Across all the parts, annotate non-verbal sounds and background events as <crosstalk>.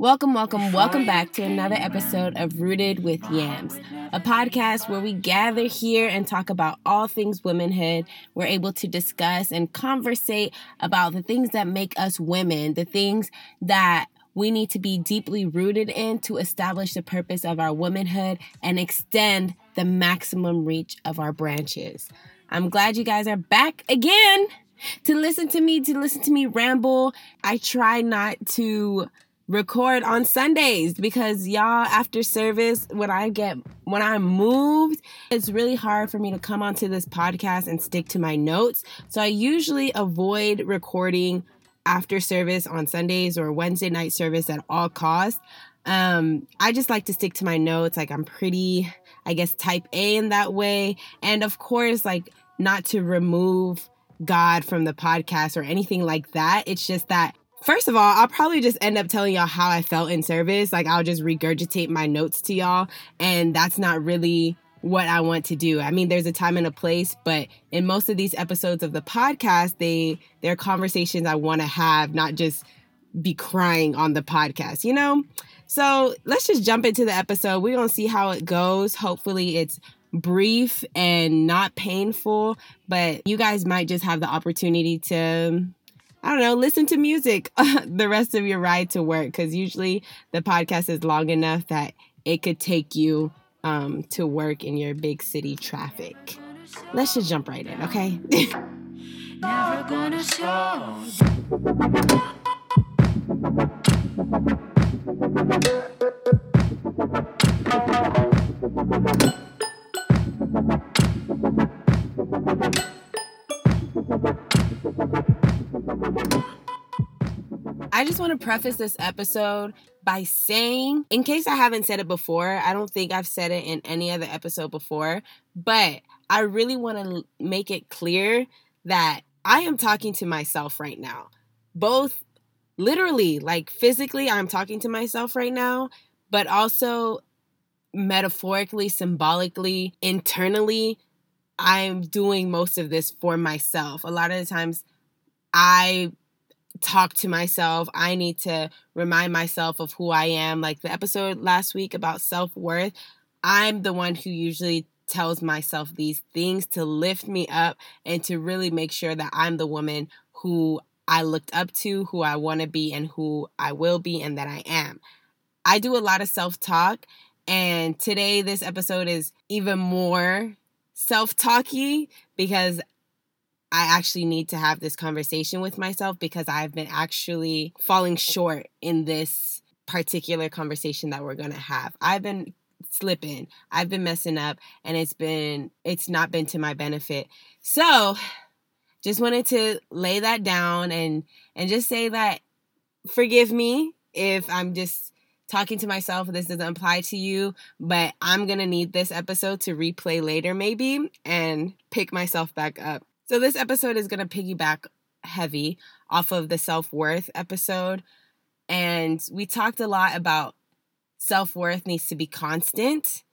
Welcome, welcome, welcome back to another episode of Rooted with Yams, a podcast where we gather here and talk about all things womanhood. We're able to discuss and conversate about the things that make us women, the things that we need to be deeply rooted in to establish the purpose of our womanhood and extend the maximum reach of our branches. I'm glad you guys are back again to listen to me, to listen to me ramble. I try not to record on Sundays because y'all after service when I get when I'm moved it's really hard for me to come onto this podcast and stick to my notes. So I usually avoid recording after service on Sundays or Wednesday night service at all costs. Um I just like to stick to my notes. Like I'm pretty I guess type A in that way. And of course like not to remove God from the podcast or anything like that. It's just that First of all, I'll probably just end up telling y'all how I felt in service. Like I'll just regurgitate my notes to y'all, and that's not really what I want to do. I mean, there's a time and a place, but in most of these episodes of the podcast, they they're conversations I want to have, not just be crying on the podcast, you know? So let's just jump into the episode. We're gonna see how it goes. Hopefully it's brief and not painful, but you guys might just have the opportunity to I don't know, listen to music <laughs> the rest of your ride to work because usually the podcast is long enough that it could take you um, to work in your big city traffic. Let's just jump right in, okay? <laughs> Never gonna show. I just want to preface this episode by saying, in case I haven't said it before, I don't think I've said it in any other episode before, but I really want to make it clear that I am talking to myself right now. Both literally, like physically, I'm talking to myself right now, but also metaphorically, symbolically, internally, I'm doing most of this for myself. A lot of the times, I talk to myself. I need to remind myself of who I am. Like the episode last week about self worth, I'm the one who usually tells myself these things to lift me up and to really make sure that I'm the woman who I looked up to, who I want to be, and who I will be, and that I am. I do a lot of self talk, and today this episode is even more self talky because I actually need to have this conversation with myself because I've been actually falling short in this particular conversation that we're going to have. I've been slipping. I've been messing up and it's been it's not been to my benefit. So, just wanted to lay that down and and just say that forgive me if I'm just talking to myself this doesn't apply to you, but I'm going to need this episode to replay later maybe and pick myself back up. So, this episode is going to piggyback heavy off of the self worth episode. And we talked a lot about self worth needs to be constant.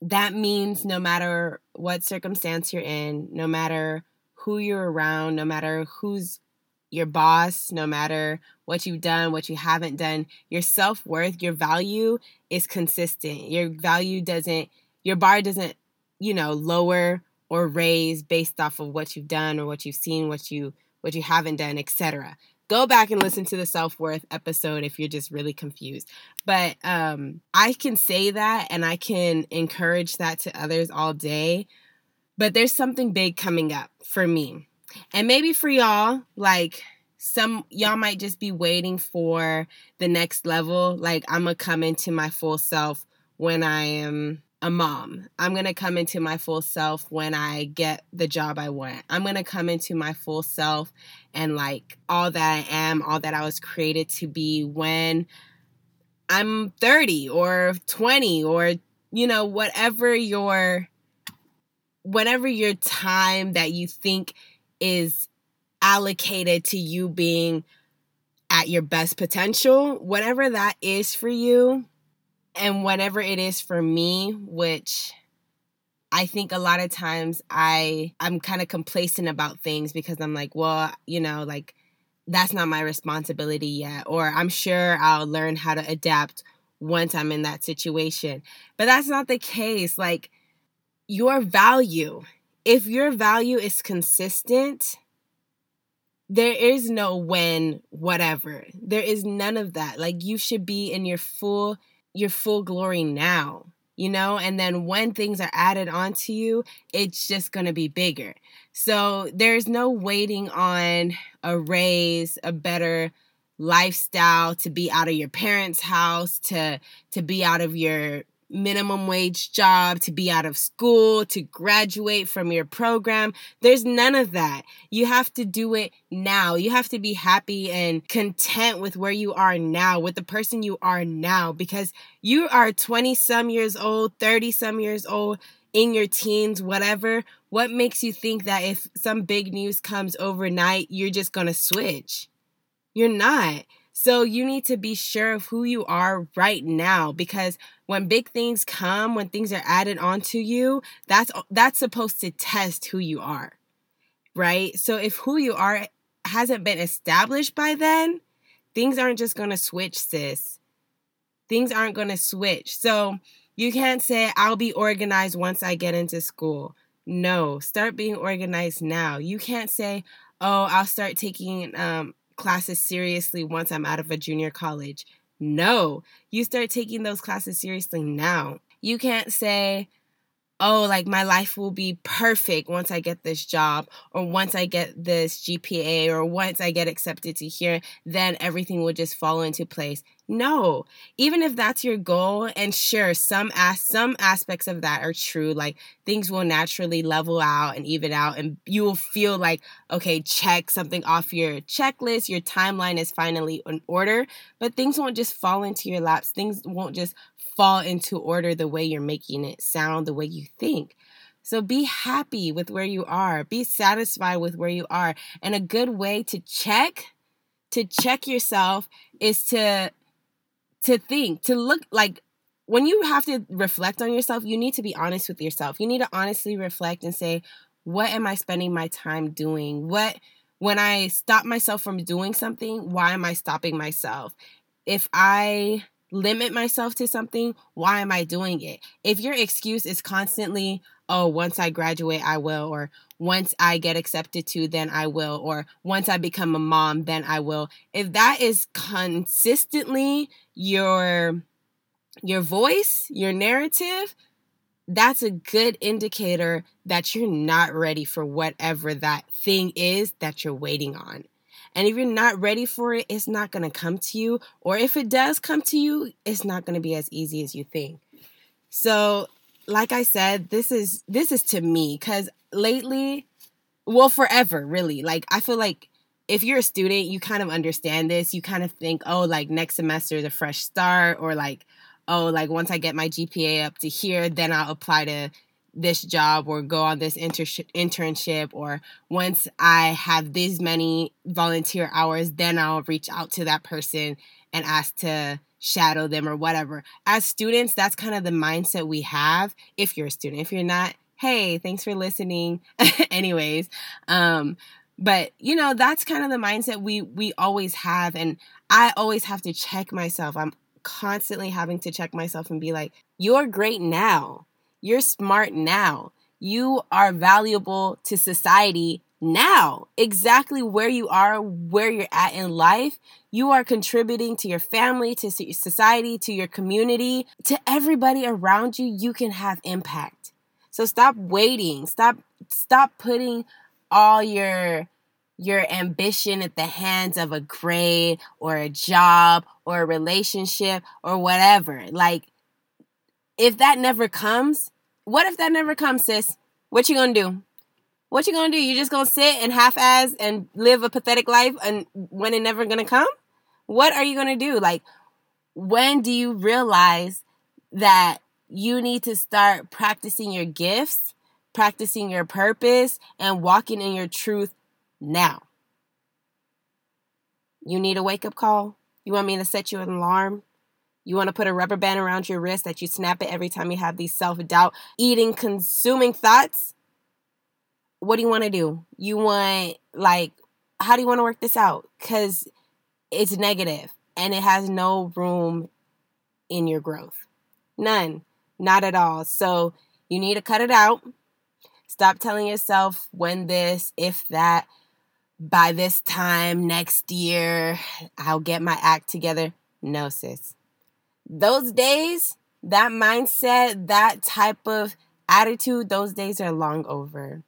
That means no matter what circumstance you're in, no matter who you're around, no matter who's your boss, no matter what you've done, what you haven't done, your self worth, your value is consistent. Your value doesn't, your bar doesn't, you know, lower or raise based off of what you've done or what you've seen, what you what you haven't done, etc. Go back and listen to the self-worth episode if you're just really confused. But um I can say that and I can encourage that to others all day. But there's something big coming up for me. And maybe for y'all, like some y'all might just be waiting for the next level. Like I'm gonna come into my full self when I am a mom. I'm going to come into my full self when I get the job I want. I'm going to come into my full self and like all that I am, all that I was created to be when I'm 30 or 20 or you know whatever your whatever your time that you think is allocated to you being at your best potential, whatever that is for you, and whatever it is for me, which I think a lot of times I I'm kind of complacent about things because I'm like, well, you know, like that's not my responsibility yet. Or I'm sure I'll learn how to adapt once I'm in that situation. But that's not the case. Like, your value, if your value is consistent, there is no when whatever there is none of that like you should be in your full your full glory now you know? And then when things are added onto you it's just going to be bigger. So there's no waiting on a raise a better lifestyle to be out of your parents house to to be out of your minimum wage job, to be out of school, to graduate from your program. There's none of that. You have to do it now. You have to be happy and content with where you are now, with the person you are now, because you are 20 some years old, 30 some years old, in your teens, whatever. What makes you think that if some big news comes overnight, you're just going to switch? You're not. So you need to be sure of who you are right now because when big things come, when things are added onto you, that's that's supposed to test who you are. Right? So if who you are hasn't been established by then, things aren't just going to switch, sis. Things aren't going to switch. So you can't say I'll be organized once I get into school. No, start being organized now. You can't say, "Oh, I'll start taking um classes seriously once I'm out of a junior college. No, you start taking those classes seriously now. You can't say, oh, like my life will be perfect once I get this job or once I get this GPA or once I get accepted to here, then everything will just fall into place. No, even if that's your goal, and sure, some as some aspects of that are true. Like things will naturally level out and even out, and you will feel like okay, check something off your checklist. Your timeline is finally in order, but things won't just fall into your laps. Things won't just fall into order the way you're making it sound, the way you think. So be happy with where you are. Be satisfied with where you are. And a good way to check to check yourself is to to think, to look like when you have to reflect on yourself, you need to be honest with yourself. You need to honestly reflect and say, what am I spending my time doing? What when I stop myself from doing something, why am I stopping myself? If I limit myself to something, why am I doing it? If your excuse is constantly, oh, once I graduate, I will, or once I get accepted to, then I will, or once I become a mom, then I will. If that is consistently your your voice, your narrative, that's a good indicator that you're not ready for whatever that thing is that you're waiting on. And if you're not ready for it, it's not going to come to you. Or if it does come to you, it's not going to be as easy as you think. So, like I said, this is this is to me cuz lately well forever really. Like I feel like if you're a student, you kind of understand this. You kind of think, "Oh, like next semester is a fresh start," or like, "Oh, like once I get my GPA up to here, then I'll apply to this job or go on this inter- internship or once I have these many volunteer hours, then I'll reach out to that person and ask to shadow them or whatever. As students, that's kind of the mindset we have if you're a student. If you're not, hey, thanks for listening. <laughs> Anyways, um but you know, that's kind of the mindset we we always have and I always have to check myself. I'm constantly having to check myself and be like, you're great now you're smart now. You are valuable to society now. Exactly where you are, where you're at in life, you are contributing to your family, to society, to your community, to everybody around you. You can have impact. So stop waiting. Stop stop putting all your your ambition at the hands of a grade or a job or a relationship or whatever. Like if that never comes, what if that never comes, sis? What you gonna do? What you gonna do? You just gonna sit and half-ass and live a pathetic life, and when it never gonna come? What are you gonna do? Like, when do you realize that you need to start practicing your gifts, practicing your purpose, and walking in your truth now? You need a wake up call? You want me to set you an alarm? You want to put a rubber band around your wrist that you snap it every time you have these self doubt, eating, consuming thoughts? What do you want to do? You want, like, how do you want to work this out? Because it's negative and it has no room in your growth. None. Not at all. So you need to cut it out. Stop telling yourself when this, if that, by this time next year, I'll get my act together. No, sis. Those days, that mindset, that type of attitude, those days are long over.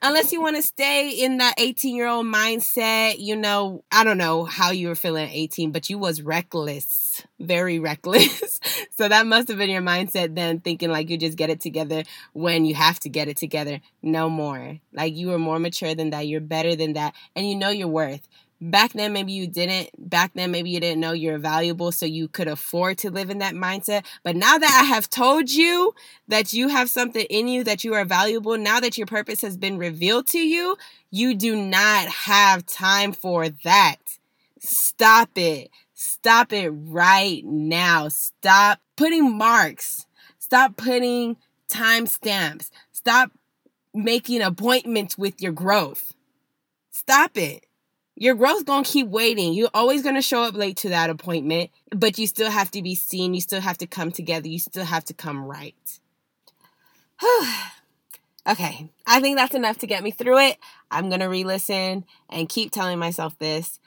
Unless you want to stay in that 18 year old mindset you know i don't know how you were feeling at 18 but you was reckless very reckless. <laughs> So that must have been your mindset then thinking like you just get it together when you have to get it together. No more. Like you were more mature than that you're better than that and you know your worth back then maybe you didn't back then maybe you didn't know you're valuable so you could afford to live in that mindset. But now that i have told you that you have something in you that you are valuable now that your purpose has been revealed to you you do not have time for that. Stop it. Stop it right now. Stop putting marks. Stop putting time stamps stop making appointments with your growth. Stop it your growth's gonna keep waiting. You're always gonna show up late to that appointment, but you still have to be seen. You still have to come together. You still have to come right. <sighs> okay, I think that's enough to get me through it. I'm gonna re listen and keep telling myself this.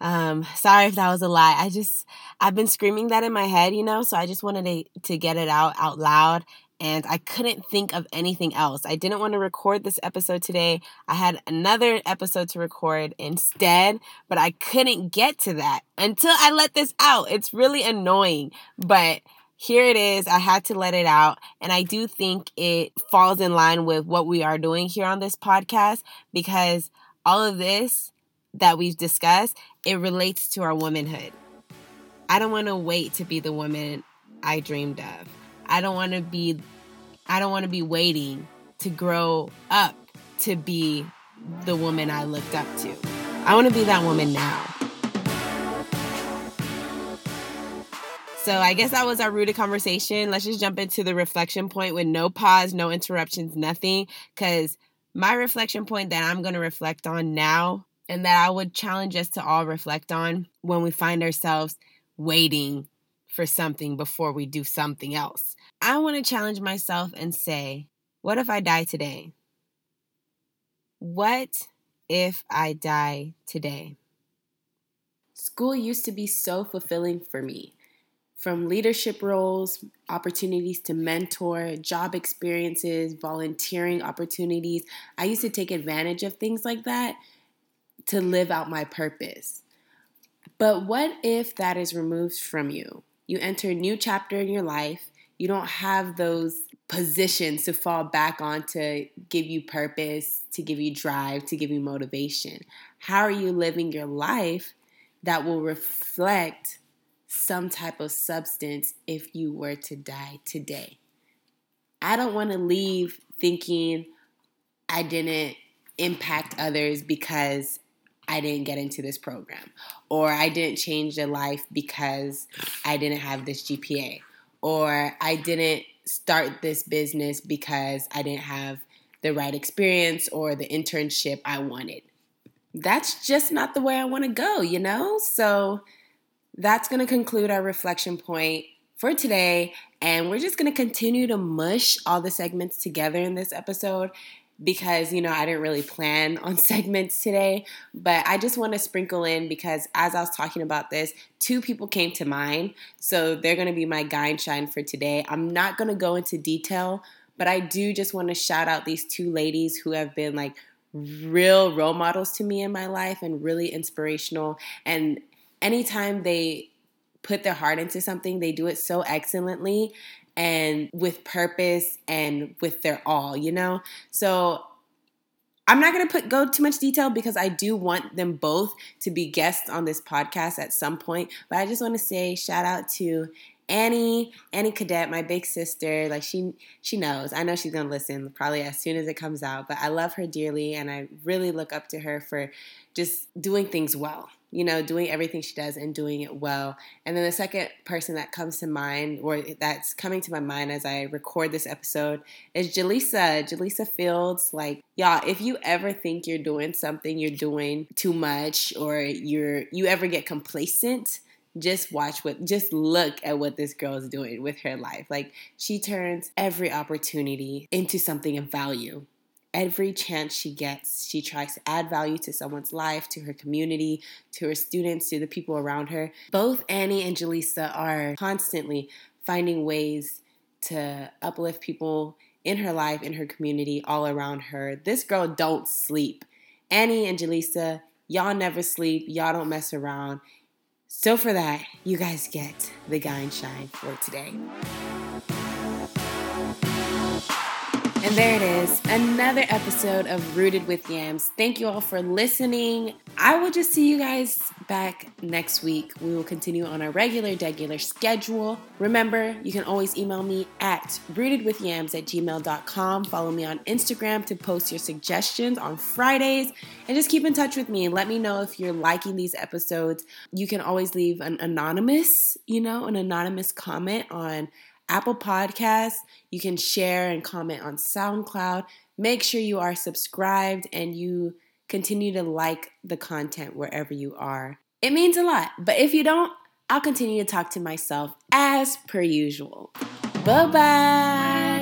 Um, sorry if that was a lie. I just, I've been screaming that in my head, you know, so I just wanted to, to get it out out loud and I couldn't think of anything else. I didn't want to record this episode today. I had another episode to record instead, but I couldn't get to that until I let this out. It's really annoying, but here it is. I had to let it out. And I do think it falls in line with what we are doing here on this podcast because all of this that we've discussed, it relates to our womanhood. I don't want to wait to be the woman I dreamed of. I don't want to be I don't want to be waiting to grow up to be the woman I looked up to. I want to be that woman now. So I guess that was our rooted conversation. Let's just jump into the reflection point with no pause, no interruptions, nothing. Because my reflection point that I'm going to reflect on now and that I would challenge us to all reflect on when we find ourselves waiting for something before we do something else. I want to challenge myself and say, what if I die today? What if I die today? School used to be so fulfilling for me. From leadership roles, opportunities to mentor, job experiences, volunteering opportunities, I used to take advantage of things like that to live out my purpose. But what if that is removed from you? You enter a new chapter in your life. You don't have those positions to fall back on to give you purpose, to give you drive, to give you motivation. How are you living your life that will reflect some type of substance if you were to die today? I don't want to leave thinking I didn't impact others because I didn't get into this program, or I didn't change their life because I didn't have this GPA, or I didn't start this business because I didn't have the right experience or the internship I wanted. That's just not the way I want to go, you know? So that's going to conclude our reflection point for today. And we're just going to continue to mush all the segments together in this episode because you know I didn't really plan on <laughs> segments today, but I just want to sprinkle in because as I was talking about this, two people came to mind. So they're going to be my guide shine for today. I'm not going to go into detail, but I do just want to shout out these two ladies who have been like real role models to me in my life and really inspirational and anytime they put their heart into something, they do it so excellently and with purpose and with their all, you know? So I'm not going to put go too much detail because I do want them both to be guests on this podcast at some point, but I just want to say shout out to Annie, Annie Cadet, my big sister. Like she she knows. I know she's to listen probably as soon as it comes out, but I love her dearly and I really look up to her for just doing things well you know, doing everything she does and doing it well. And then the second person that comes to mind, or that's coming to my mind as I record this episode, is Jaleesa. Jaleesa Fields. Like, y'all, if you ever think you're doing something, you're doing too much, or you're you ever get complacent, just watch what just look at what this girl is doing with her life like she turns every opportunity into something of value every chance she gets, she tries to add value to someone's life, to her community, to her students, to the people around her. Both Annie and Jaleesa are constantly finding ways to uplift people in her life, in her community, all around her. This girl don't sleep. Annie and Jaleesa, y'all never sleep, y'all don't mess around. So for that, you guys get the guy and shine for today. And there it is, another episode of Rooted with Yams. Thank you all for listening. I will just see you guys back next week. We will continue on our regular, regular schedule. Remember, you can always email me at rootedwithyams at gmail.com. Follow me on Instagram to post your suggestions on Fridays. And just keep in touch with me and let me know if you're liking these episodes. You can always leave an anonymous, you know, an anonymous comment on Apple Podcasts. You can share and comment on SoundCloud. Make sure you are subscribed and you continue to like the content wherever you are. It means a lot, but if you don't, I'll continue to talk to myself as per usual. Bye bye.